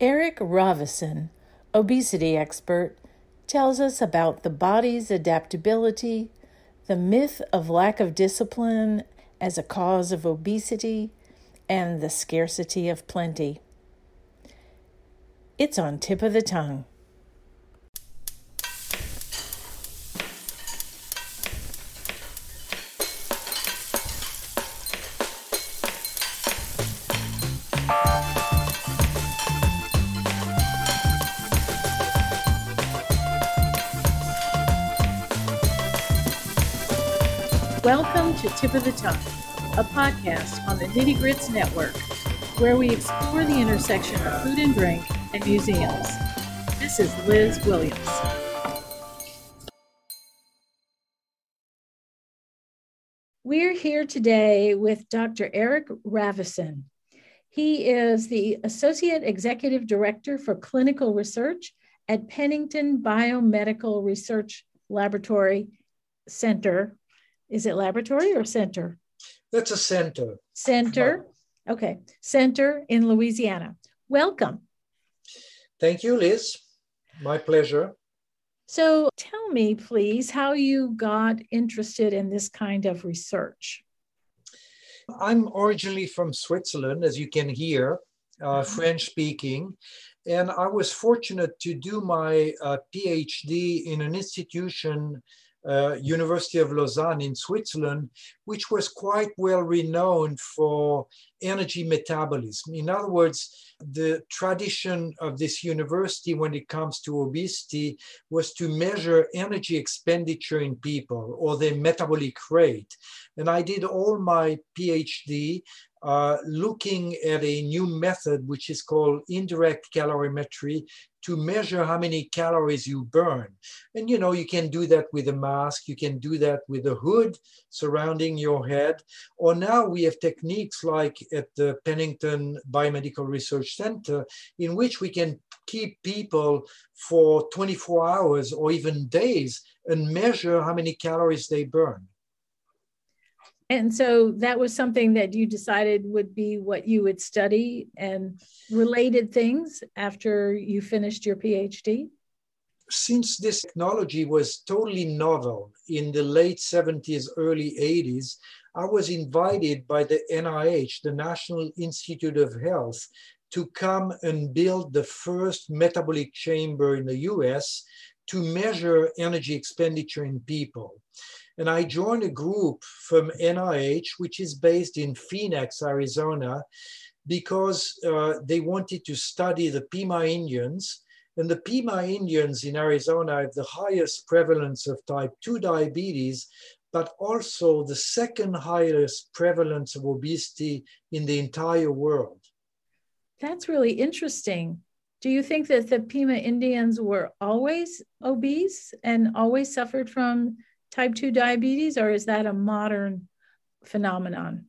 Eric Ravussin, obesity expert, tells us about the body's adaptability, the myth of lack of discipline as a cause of obesity, and the scarcity of plenty. It's on tip of the tongue. Tip of the Tongue, a podcast on the Nitty Grits Network, where we explore the intersection of food and drink and museums. This is Liz Williams. We're here today with Dr. Eric Ravussin. He is the Associate Executive Director for Clinical Research at Pennington Biomedical Research Laboratory Center is it laboratory or center? That's a center. Center. Okay. Center in Louisiana. Welcome. Thank you, Liz. My pleasure. So tell me, please, how you got interested in this kind of research. I'm originally from Switzerland, as you can hear, uh, mm-hmm. French speaking. And I was fortunate to do my uh, PhD in an institution uh, University of Lausanne in Switzerland, which was quite well renowned for energy metabolism. In other words, the tradition of this university when it comes to obesity was to measure energy expenditure in people or their metabolic rate. And I did all my PhD uh, looking at a new method which is called indirect calorimetry to measure how many calories you burn. And you know, you can do that with a mask, you can do that with a hood surrounding your head. Or now we have techniques like at the Pennington Biomedical Research Center, in which we can keep people for 24 hours or even days and measure how many calories they burn. And so that was something that you decided would be what you would study and related things after you finished your PhD? Since this technology was totally novel in the late 70s, early 80s, I was invited by the NIH, the National Institute of Health, to come and build the first metabolic chamber in the US to measure energy expenditure in people. And I joined a group from NIH, which is based in Phoenix, Arizona, because uh, they wanted to study the Pima Indians. And the Pima Indians in Arizona have the highest prevalence of type 2 diabetes, but also the second highest prevalence of obesity in the entire world. That's really interesting. Do you think that the Pima Indians were always obese and always suffered from type 2 diabetes, or is that a modern phenomenon?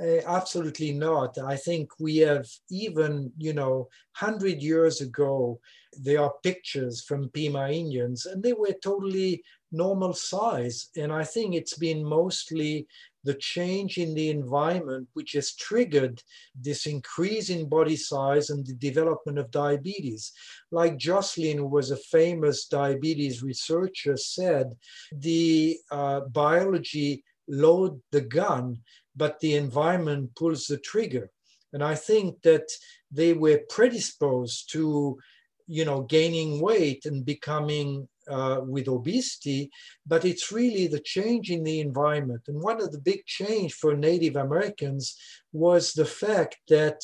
Uh, absolutely not. I think we have even, you know, 100 years ago, there are pictures from Pima Indians and they were totally normal size. And I think it's been mostly the change in the environment which has triggered this increase in body size and the development of diabetes. Like Joslin, who was a famous diabetes researcher, said, the uh, biology load the gun, but the environment pulls the trigger. And I think that they were predisposed to, you know, gaining weight and becoming uh, with obesity, but it's really the change in the environment. And one of the big change for Native Americans was the fact that,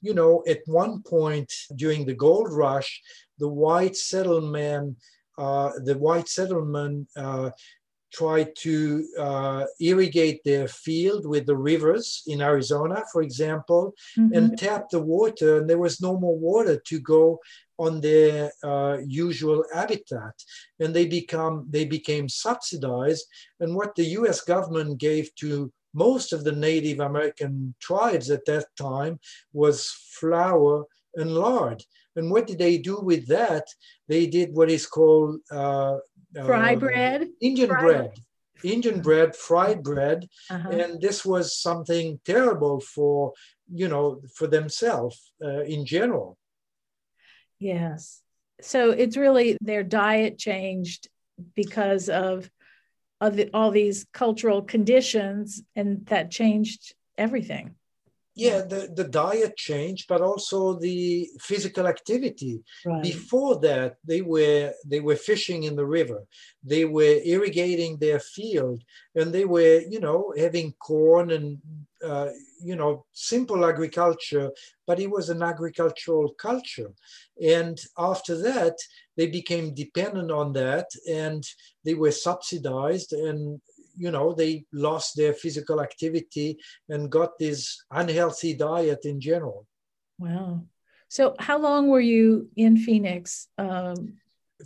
you know, at one point during the gold rush, the white settlement, uh, the white settlement uh, tried to uh, irrigate their field with the rivers in Arizona, for example, mm-hmm. and tap the water, and there was no more water to go on their uh, usual habitat, and they become they became subsidized. And what the U.S. government gave to most of the Native American tribes at that time was flour and lard. And what did they do with that? They did what is called uh, fry uh, bread, Indian bread. Indian bread, fried bread, uh-huh. and this was something terrible for you know for themselves uh, in general. Yes. So it's really their diet changed because of, of the, all these cultural conditions, and that changed everything yeah the, the diet changed but also the physical activity. Right. before that they were they were fishing in the river. They were irrigating their field and they were you know having corn and uh, you know simple agriculture but it was an agricultural culture. And after that they became dependent on that and they were subsidized and you know they lost their physical activity and got this unhealthy diet in general. Wow. So how long were you in phoenix? Um,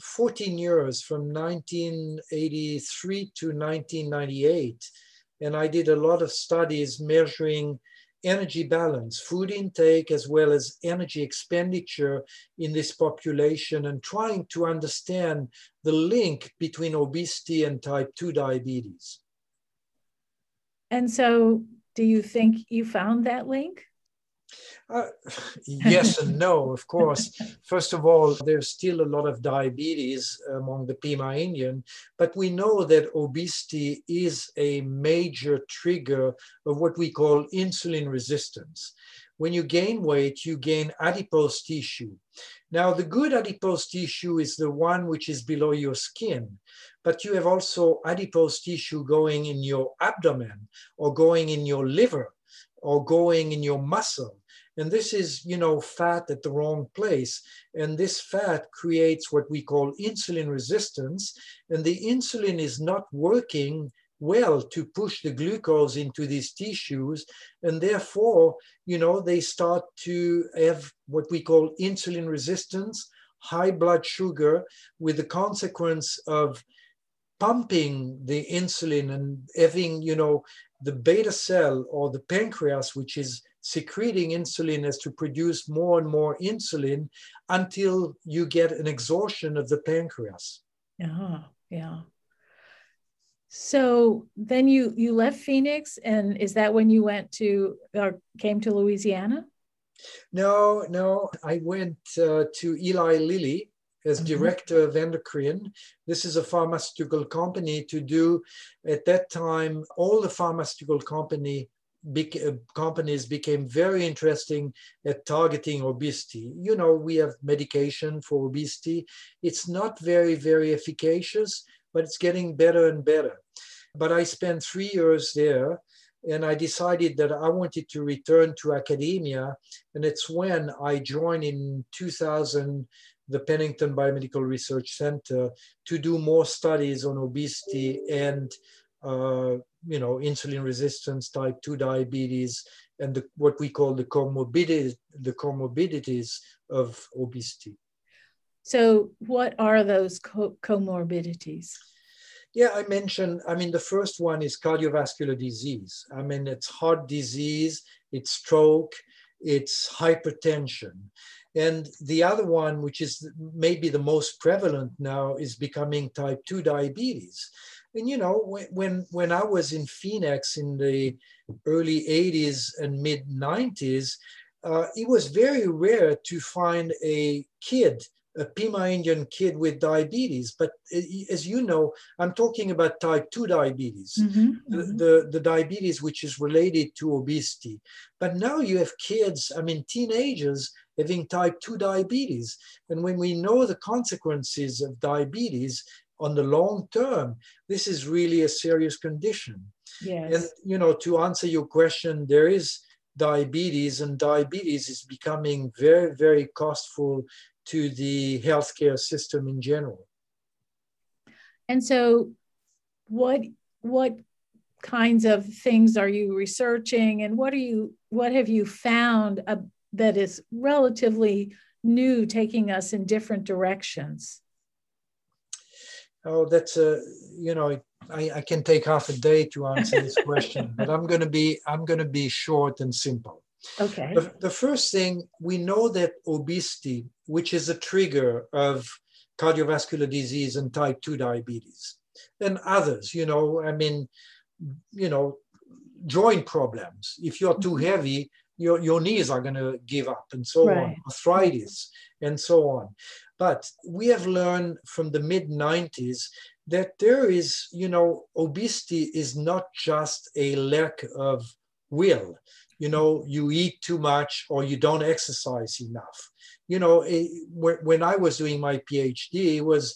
14 years from 1983 to 1998 and i did a lot of studies measuring energy balance, food intake, as well as energy expenditure in this population, and trying to understand the link between obesity and type 2 diabetes. And so, do you think you found that link? Uh, yes and no, of course. First of all, there's still a lot of diabetes among the Pima Indian, but we know that obesity is a major trigger of what we call insulin resistance. When you gain weight, you gain adipose tissue. Now, the good adipose tissue is the one which is below your skin, but you have also adipose tissue going in your abdomen or going in your liver or going in your muscle and this is, you know, fat at the wrong place. And this fat creates what we call insulin resistance. And the insulin is not working well to push the glucose into these tissues. And therefore, you know, they start to have what we call insulin resistance, high blood sugar, with the consequence of pumping the insulin and having, you know, the beta cell or the pancreas, which is secreting insulin as to produce more and more insulin until you get an exhaustion of the pancreas. Yeah, yeah. So then you you left Phoenix, and is that when you went to or came to Louisiana? No, no. I went uh, to Eli Lilly as mm-hmm. director of endocrine. This is a pharmaceutical company to do at that time all the pharmaceutical company uh, companies became very interesting at targeting obesity. You know, we have medication for obesity. It's not very, very efficacious, but it's getting better and better. But I spent three years there and I decided that I wanted to return to academia. And it's when I joined in 2000 the Pennington Biomedical Research Center to do more studies on obesity and Uh, you know, insulin resistance, type 2 diabetes, and the, what we call the comorbidities, the comorbidities of obesity. So, what are those co- comorbidities? Yeah, I mentioned, I mean, the first one is cardiovascular disease. I mean, it's heart disease, it's stroke, it's hypertension. And the other one, which is maybe the most prevalent now, is becoming type 2 diabetes. And you know, when when I was in Phoenix in the early 80s and mid 90s, uh, it was very rare to find a kid, a Pima Indian kid with diabetes. But uh, as you know, I'm talking about type 2 diabetes, mm-hmm, the, mm-hmm. the, the diabetes which is related to obesity. But now you have kids, I mean, teenagers having type 2 diabetes. And when we know the consequences of diabetes, on the long term, this is really a serious condition. Yes. And you know, to answer your question, there is diabetes, and diabetes is becoming very, very costful to the healthcare system in general. And so, what what kinds of things are you researching, and what are you what have you found uh, that is relatively new, taking us in different directions? Oh, that's a you know I, I can take half a day to answer this question, but I'm going to be I'm going to be short and simple. Okay. The, the first thing we know that obesity, which is a trigger of cardiovascular disease and type 2 diabetes, and others, you know, I mean, you know, joint problems. If you're too mm-hmm. heavy, your, your knees are going to give up and so right. on, arthritis and so on. But we have learned from the mid 90s that there is, you know, obesity is not just a lack of will. You know, you eat too much or you don't exercise enough. You know, it, when I was doing my PhD, it was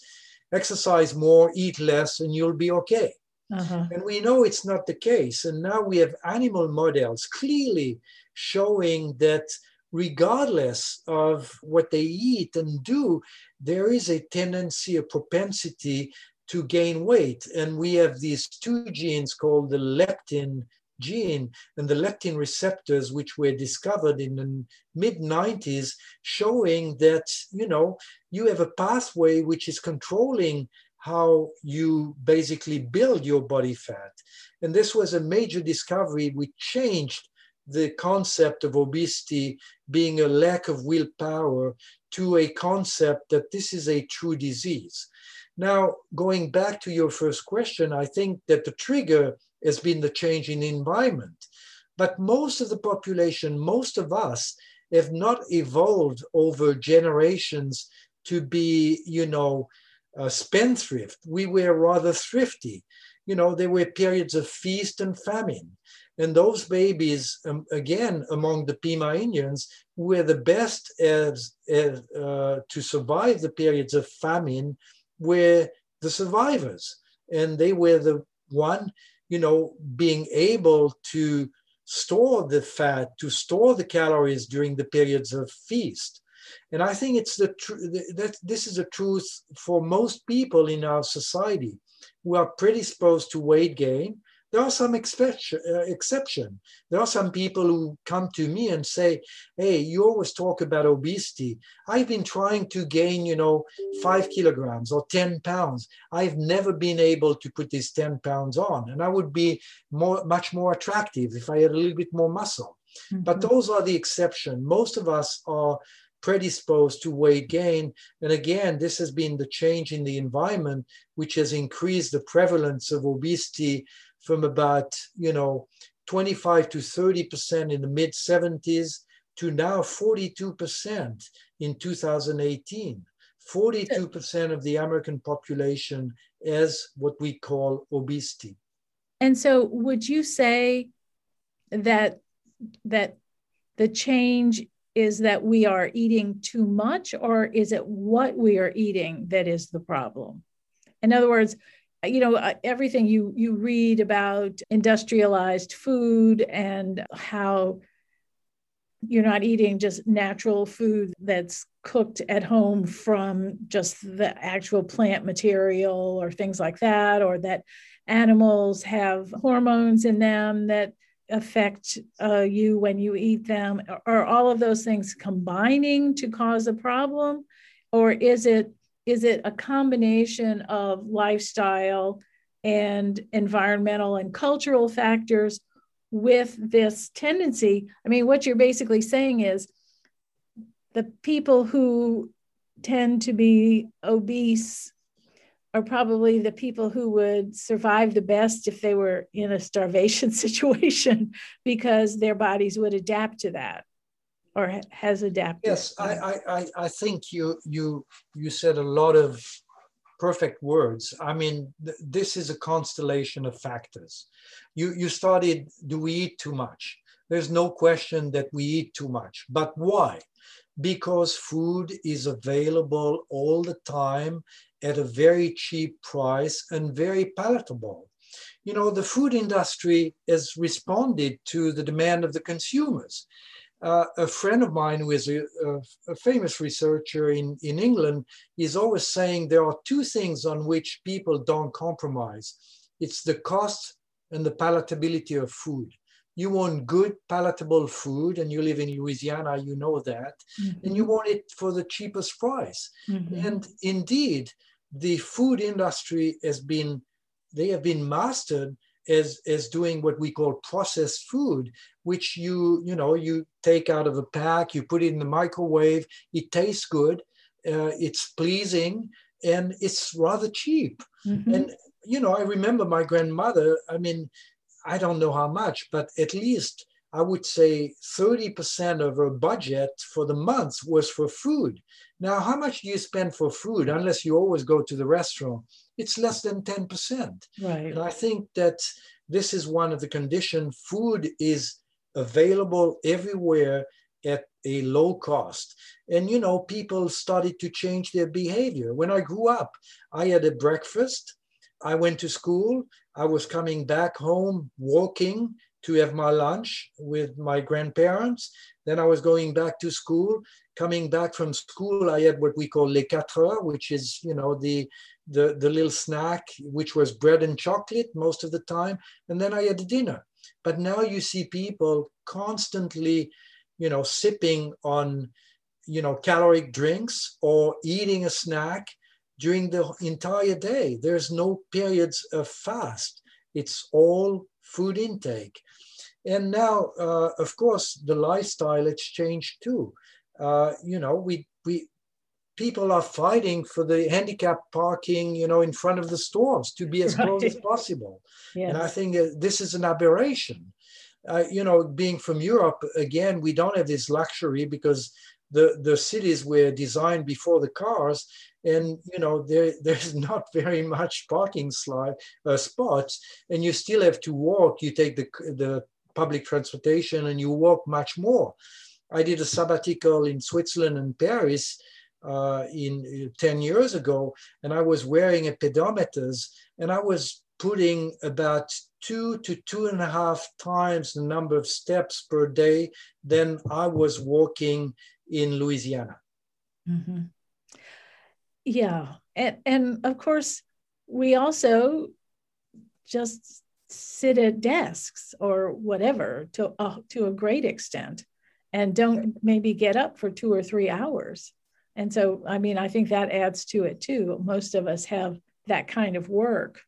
exercise more, eat less, and you'll be okay. Uh-huh. And we know it's not the case. And now we have animal models clearly showing that regardless of what they eat and do, there is a tendency, a propensity to gain weight. And we have these two genes called the leptin gene and the leptin receptors, which were discovered in the mid 90s, showing that, you know, you have a pathway which is controlling how you basically build your body fat. And this was a major discovery which changed the concept of obesity being a lack of willpower to a concept that this is a true disease. Now, going back to your first question, I think that the trigger has been the change in environment. But most of the population, most of us, have not evolved over generations to be, you know, uh, spendthrift. We were rather thrifty. You know, there were periods of feast and famine. And those babies, um, again, among the Pima Indians, were the best as, as uh, to survive the periods of famine, were the survivors. And they were the one, you know, being able to store the fat, to store the calories during the periods of feast. And I think it's the truth that this is the truth for most people in our society who are predisposed to weight gain. There are some exception, uh, exception. There are some people who come to me and say, "Hey, you always talk about obesity. I've been trying to gain, you know, five kilograms or ten pounds. I've never been able to put these ten pounds on, and I would be more, much more attractive if I had a little bit more muscle." Mm-hmm. But those are the exception. Most of us are predisposed to weight gain. And again, this has been the change in the environment, which has increased the prevalence of obesity from about, you know, 25 to 30% in the mid 70s to now 42% in 2018. 42% of the American population as what we call obesity. And so would you say that that the change is that we are eating too much or is it what we are eating that is the problem in other words you know uh, everything you you read about industrialized food and how you're not eating just natural food that's cooked at home from just the actual plant material or things like that or that animals have hormones in them that affect uh, you when you eat them? Are all of those things combining to cause a problem, or is it is it a combination of lifestyle and environmental and cultural factors with this tendency? I mean, what you're basically saying is the people who tend to be obese are probably the people who would survive the best if they were in a starvation situation because their bodies would adapt to that or has adapted. Yes, I, I, I think you you you said a lot of perfect words. I mean, th- this is a constellation of factors. You you started, do we eat too much? There's no question that we eat too much, but why? Because food is available all the time at a very cheap price and very palatable. You know, the food industry has responded to the demand of the consumers. Uh, a friend of mine who is a, a, a, famous researcher in, in England is always saying there are two things on which people don't compromise. It's the cost and the palatability of food. You want good, palatable food, and you live in Louisiana, you know that, mm-hmm. and you want it for the cheapest price. Mm-hmm. And indeed, the food industry has been, they have been mastered as, as doing what we call processed food, which you, you know, you take out of a pack, you put it in the microwave, it tastes good, uh, it's pleasing, and it's rather cheap. Mm-hmm. And, you know, I remember my grandmother, I mean, I don't know how much, but at least I would say 30% of her budget for the month was for food. Now, how much do you spend for food unless you always go to the restaurant? It's less than 10%. Right. And I think that this is one of the conditions. Food is available everywhere at a low cost. And, you know, people started to change their behavior. When I grew up, I had a breakfast. I went to school. I was coming back home walking to have my lunch with my grandparents. Then I was going back to school. Coming back from school, I had what we call les quatre heures, which is, you know, the, the, the little snack, which was bread and chocolate most of the time. And then I had dinner. But now you see people constantly, you know, sipping on, you know, caloric drinks or eating a snack during the entire day. There's no periods of fast. It's all food intake. And now, uh, of course, the lifestyle has changed too. Uh, you know, we we people are fighting for the handicap parking, you know, in front of the stores to be as right. close as possible. Yes. And I think uh, this is an aberration. Uh, you know, being from Europe, again, we don't have this luxury because the, the cities were designed before the cars and you know there there's not very much parking slide uh, spots and you still have to walk you take the the public transportation and you walk much more i did a sabbatical in switzerland and paris uh, in uh, 10 years ago and i was wearing a pedometers and i was putting about two to two and a half times the number of steps per day than i was walking in louisiana. Mm-hmm. Yeah and and of course we also just sit at desks or whatever to uh, to a great extent and don't maybe get up for two or three hours and so i mean i think that adds to it too. Most of us have that kind of work.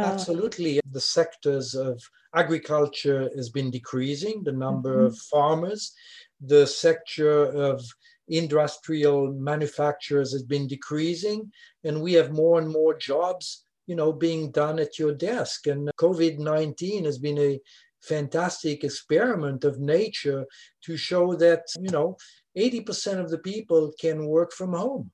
Uh, absolutely. The sectors of agriculture has been decreasing the number mm-hmm. of farmers. The sector of industrial manufacturers has been decreasing and we have more and more jobs you know being done at your desk. And covid-19 has been a fantastic experiment of nature to show that you know 80% of the people can work from home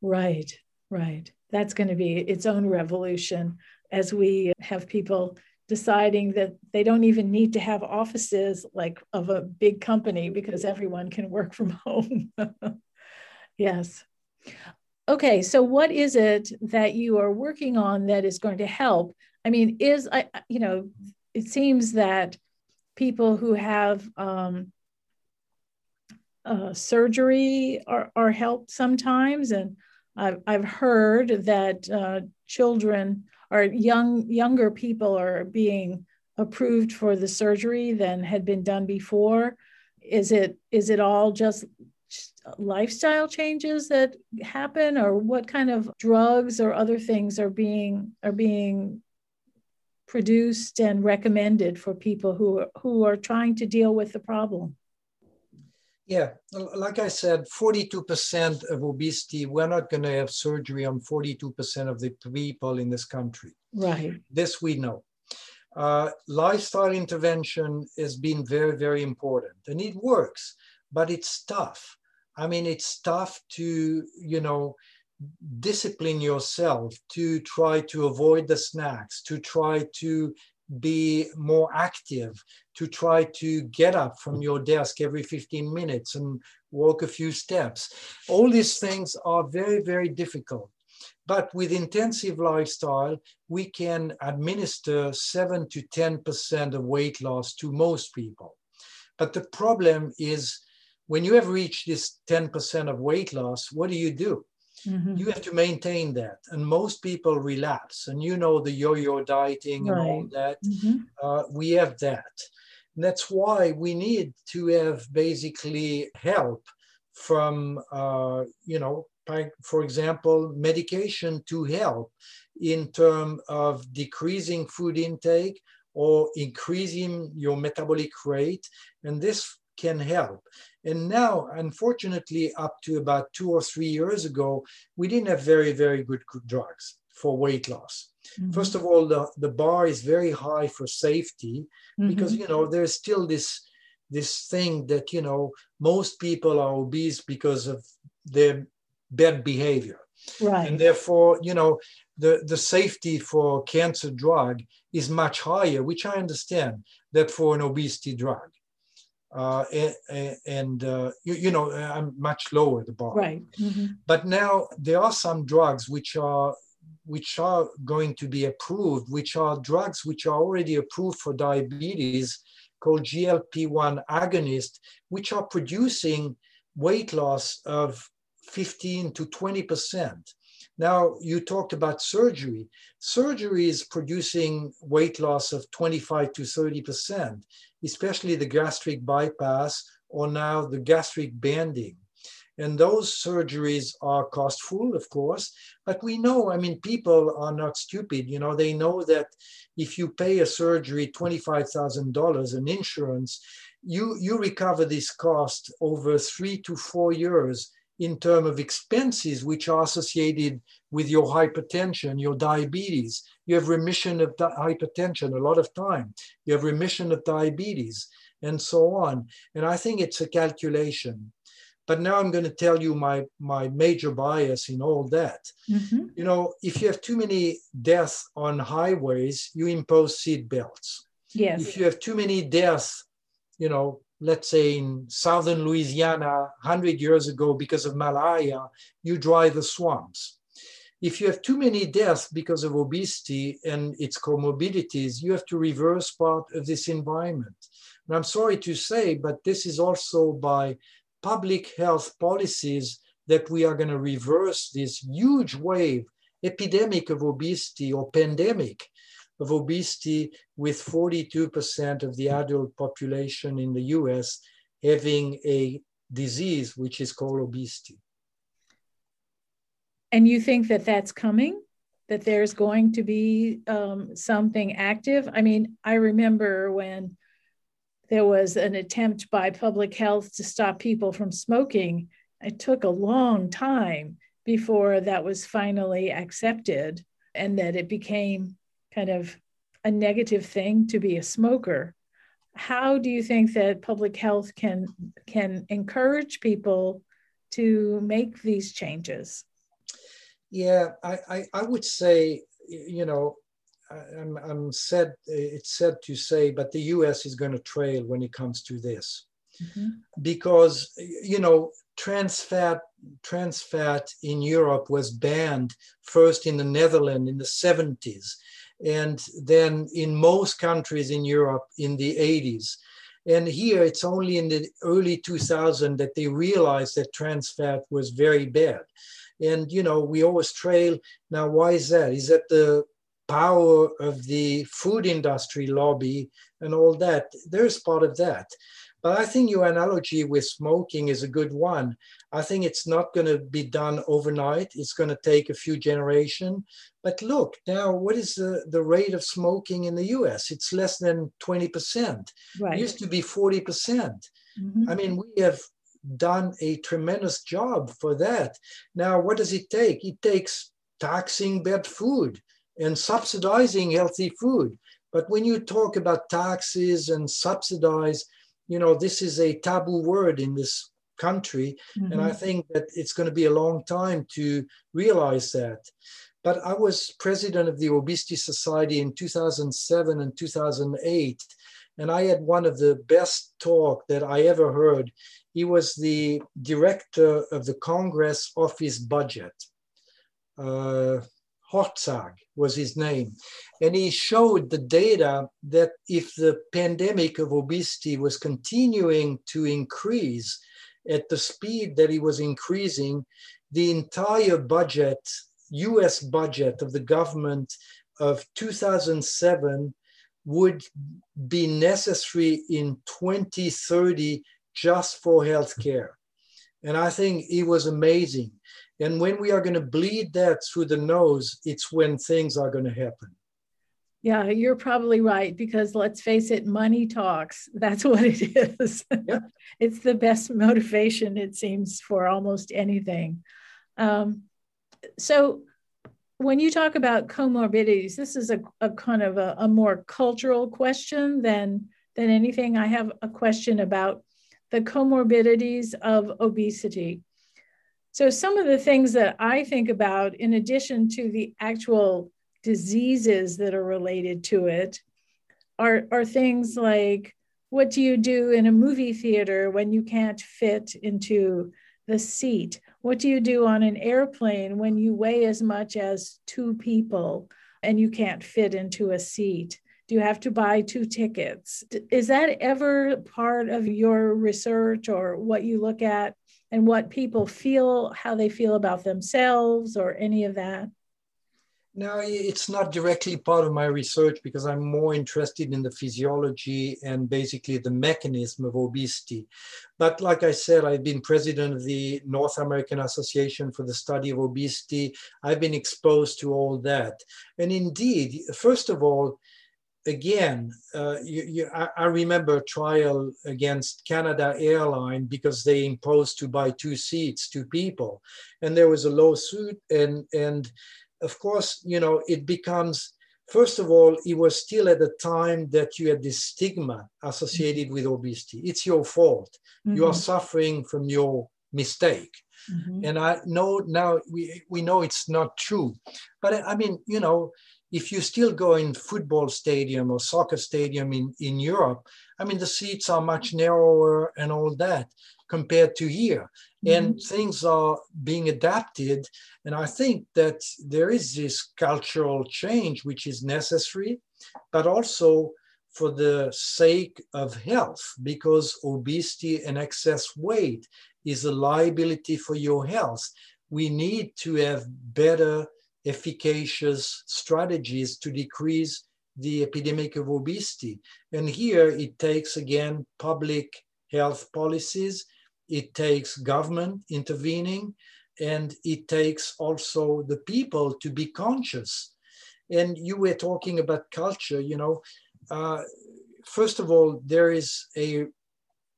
right right that's going to be its own revolution as we have people deciding that they don't even need to have offices like of a big company because everyone can work from home. yes. Okay, so what is it that you are working on that is going to help? I mean, is I you know, it seems that people who have um, uh, surgery are, are helped sometimes, and I've, I've heard that uh, children or young younger people are being approved for the surgery than had been done before. Is it is it all just lifestyle changes that happen or what kind of drugs or other things are being are being produced and recommended for people who are, who are trying to deal with the problem yeah, like I said, 42% of obesity, we're not going to have surgery on 42% of the people in this country. Right. This we know. Uh, lifestyle intervention has been very, very important and it works, but it's tough. I mean, it's tough to, you know, discipline yourself to try to avoid the snacks, to try to be more active, to try to get up from your desk every 15 minutes and walk a few steps. All these things are very, very difficult. But with intensive lifestyle, we can administer 7 to 10% of weight loss to most people. But the problem is when you have reached this 10% of weight loss, what do you do? Mm-hmm. You have to maintain that. And most people relapse. And you know the yo yo dieting right. and all that. Mm-hmm. Uh, we have that. And that's why we need to have basically help from, uh, you know, for example, medication to help in terms of decreasing food intake or increasing your metabolic rate. And this can help. And now, unfortunately, up to about two or three years ago, we didn't have very, very good drugs for weight loss. Mm-hmm. First of all, the, the bar is very high for safety mm-hmm. because, you know, there's still this this thing that you know most people are obese because of their bad behavior right and therefore you know the the safety for cancer drug is much higher which i understand that for an obesity drug uh, and, uh, you, you, know i'm much lower the bar. Right. Mm-hmm. but now there are some drugs which are which are going to be approved which are drugs which are already approved for diabetes called glp-1 agonist which are producing weight loss of 15 to 20 percent now, you talked about surgery. Surgery is producing weight loss of 25 to 30%, especially the gastric bypass or now the gastric banding. And those surgeries are costful, of course, but we know, I mean, people are not stupid. You know, they know that if you pay a surgery $25,000 in insurance, you, you recover this cost over three to four years in terms of expenses which are associated with your hypertension, your diabetes. You have remission of hypertension a lot of time. You have remission of diabetes and so on. And I think it's a calculation. But now I'm going to tell you my, my major bias in all that. Mm-hmm. You know, if you have too many deaths on highways, you impose seat belts. Yes. If you have too many deaths, you know, let's say in southern Louisiana 100 years ago because of malaria, you dry the swamps. If you have too many deaths because of obesity and its comorbidities, you have to reverse part of this environment. And I'm sorry to say, but this is also by public health policies that we are going to reverse this huge wave, epidemic of obesity or pandemic of obesity, with 42% of the adult population in the US having a disease which is called obesity. And you think that that's coming? That there's going to be um, something active? I mean, I remember when there was an attempt by public health to stop people from smoking. It took a long time before that was finally accepted and that it became kind of a negative thing to be a smoker. How do you think that public health can can encourage people to make these changes? Yeah i i, I would say you know I'm, I'm said it's sad to say but the us is going to trail when it comes to this. Mm-hmm. because you know trans fat trans fat in europe was banned first in the netherlands in the 70s and then in most countries in Europe in the 80s. And here it's only in the early 2000 that they realized that trans fat was very bad. And, you know, we always trail. Now, why is that? Is that the power of the food industry lobby and all that? There's part of that. But I think your analogy with smoking is a good one. I think it's not going to be done overnight. It's going to take a few generations. But look, now, what is the, the rate of smoking in the US? It's less than 20%. Right. It used to be 40%. percent mm hmm I mean, we have done a tremendous job for that. Now, what does it take? It takes taxing bad food and subsidizing healthy food. But when you talk about taxes and subsidize, you know, this is a taboo word in this country. Mm-hmm. And I mm-hmm. think that it's going to be a long time to realize that. But I was president of the Obesity Society in 2007 and 2008. And I had one of the best talk that I ever heard. He was the director of the Congress Office Budget. Uh, Orszag was his name. And he showed the data that if the pandemic of obesity was continuing to increase at the speed that it was increasing, the entire budget, US budget of the government of 2007 would be necessary in 2030 just for healthcare. And I think it was amazing. And when we are going to bleed that through the nose, it's when things are going to happen. Yeah, you're probably right because let's face it, money talks. That's what it is. Yeah. it's the best motivation, it seems, for almost anything. Um, so, when you talk about comorbidities, this is a, a kind of a, a more cultural question than than anything, I have a question about the comorbidities of obesity. So, some of the things that I think about, in addition to the actual diseases that are related to it, are, are things like what do you do in a movie theater when you can't fit into the seat? What do you do on an airplane when you weigh as much as two people and you can't fit into a seat? Do you have to buy two tickets? Is that ever part of your research or what you look at and what people feel, how they feel about themselves or any of that? No, it's not directly part of my research because I'm more interested in the physiology and basically the mechanism of obesity. But like I said, I've been president of the North American Association for the Study of Obesity. I've been exposed to all that. And indeed, first of all, again, uh, you, you, I, I, remember a trial against Canada Airline because they imposed to buy two seats, two people, and there was a lawsuit, and and of course, you know, it becomes, first of all, it was still at the time that you had this stigma associated with obesity. It's your fault. Mm-hmm. You are mm-hmm. suffering from your mistake. Mm-hmm. And I know now we, we know it's not true. But I mean, you know, if you still go in football stadium or soccer stadium in, in Europe, I mean, the seats are much narrower and all that compared to here. Mm-hmm. And things are being adapted. And I think that there is this cultural change which is necessary, but also for the sake of health, because obesity and excess weight is a liability for your health. We need to have better, efficacious strategies to decrease the epidemic of obesity. And here it takes again public health policies it takes government intervening, and it takes also the people to be conscious. And you were talking about culture, you know. Uh, first of all, there is a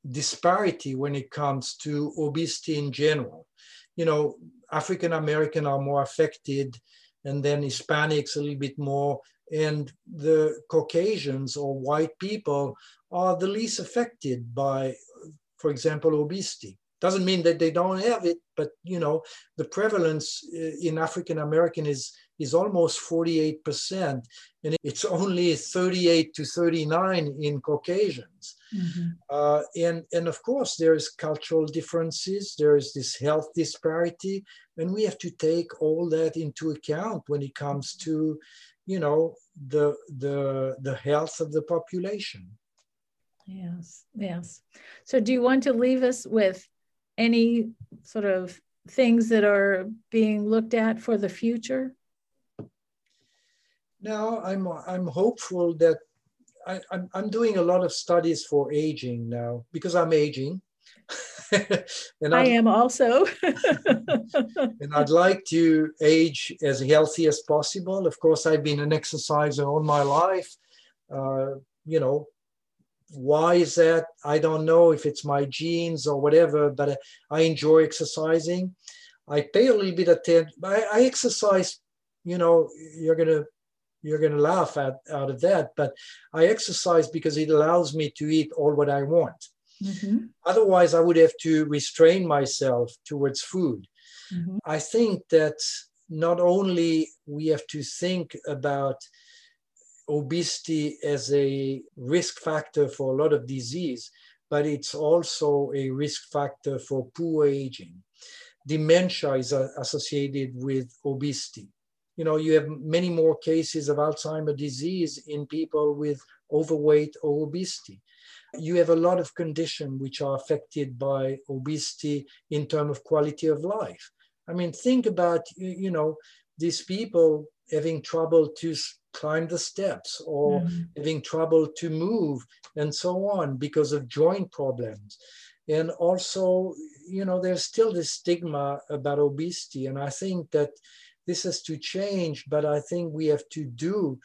disparity when it comes to obesity in general. You know, African American are more affected, and then Hispanics a little bit more, and the Caucasians or white people are the least affected by for example, obesity. Doesn't mean that they don't have it, but you know, the prevalence uh, in African American is is almost 48%, and it's only 38 to 39 in Caucasians. Mm-hmm. Uh, and, and of course, there is cultural differences, there is this health disparity, and we have to take all that into account when it comes to, you know, the, the, the health of the population. Yes, yes. So, do you want to leave us with any sort of things that are being looked at for the future? Now, I'm I'm hopeful that I, I'm I'm doing a lot of studies for aging now because I'm aging. and I am also. and I'd like to age as healthy as possible. Of course, I've been an exerciser all my life. Uh, you know, why is that? I don't know if it's my genes or whatever, but I enjoy exercising. I pay a little bit of attention. I, I exercise, you know, you're gonna you're gonna laugh at out of that, but I exercise because it allows me to eat all what I want. Mm-hmm. Otherwise, I would have to restrain myself towards food. Mm-hmm. I think that not only we have to think about obesity as a risk factor for a lot of disease, but it's also a risk factor for poor aging. Dementia is associated with obesity. You know, you have many more cases of Alzheimer's disease in people with overweight or obesity. You have a lot of conditions which are affected by obesity in terms of quality of life. I mean, think about, you know, these people having trouble to climb the steps or mm-hmm. having trouble to move and so on because of joint problems and also you know there's still this stigma about obesity and i think that this has to change but i think we have to do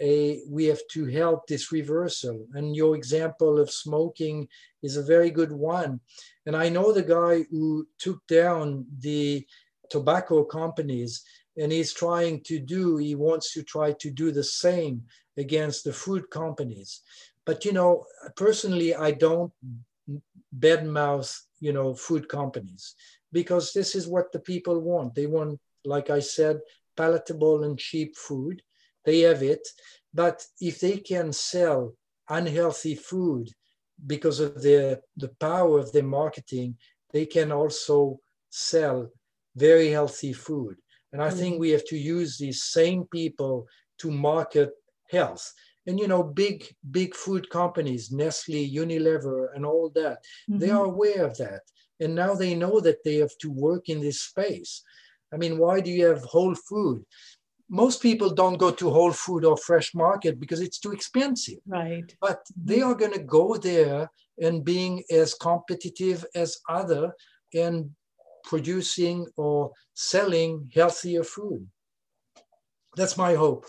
a we have to help this reversal and your example of smoking is a very good one and i know the guy who took down the tobacco companies and he's trying to do, he wants to try to do the same against the food companies. But you know, personally, I don't badmouth you know food companies because this is what the people want. They want, like I said, palatable and cheap food. They have it, but if they can sell unhealthy food because of the the power of their marketing, they can also sell very healthy food. And I think mm-hmm. we have to use these same people to market health. And you know, big big food companies, Nestle, Unilever, and all that, mm-hmm. they are aware of that. And now they know that they have to work in this space. I mean, why do you have Whole Food? Most people don't go to Whole Food or Fresh Market because it's too expensive. Right. But they are going to go there and being as competitive as other and producing or selling healthier food. That's my hope.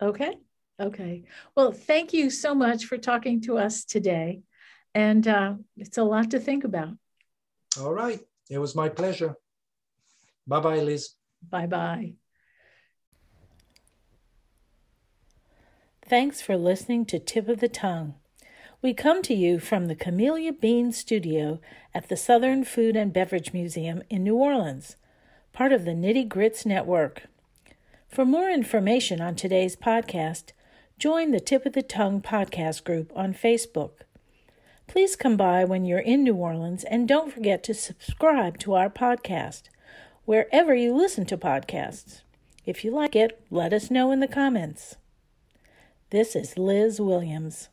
Okay. Okay. Well, thank you so much for talking to us today. And uh, it's a lot to think about. All right. It was my pleasure. Bye bye, Liz. Bye bye. Thanks for listening to Tip of the Tongue. We come to you from the Camellia Bean Studio at the Southern Food and Beverage Museum in New Orleans, part of the Nitty Grits Network. For more information on today's podcast, join the Tip of the Tongue podcast group on Facebook. Please come by when you're in New Orleans and don't forget to subscribe to our podcast wherever you listen to podcasts. If you like it, let us know in the comments. This is Liz Williams.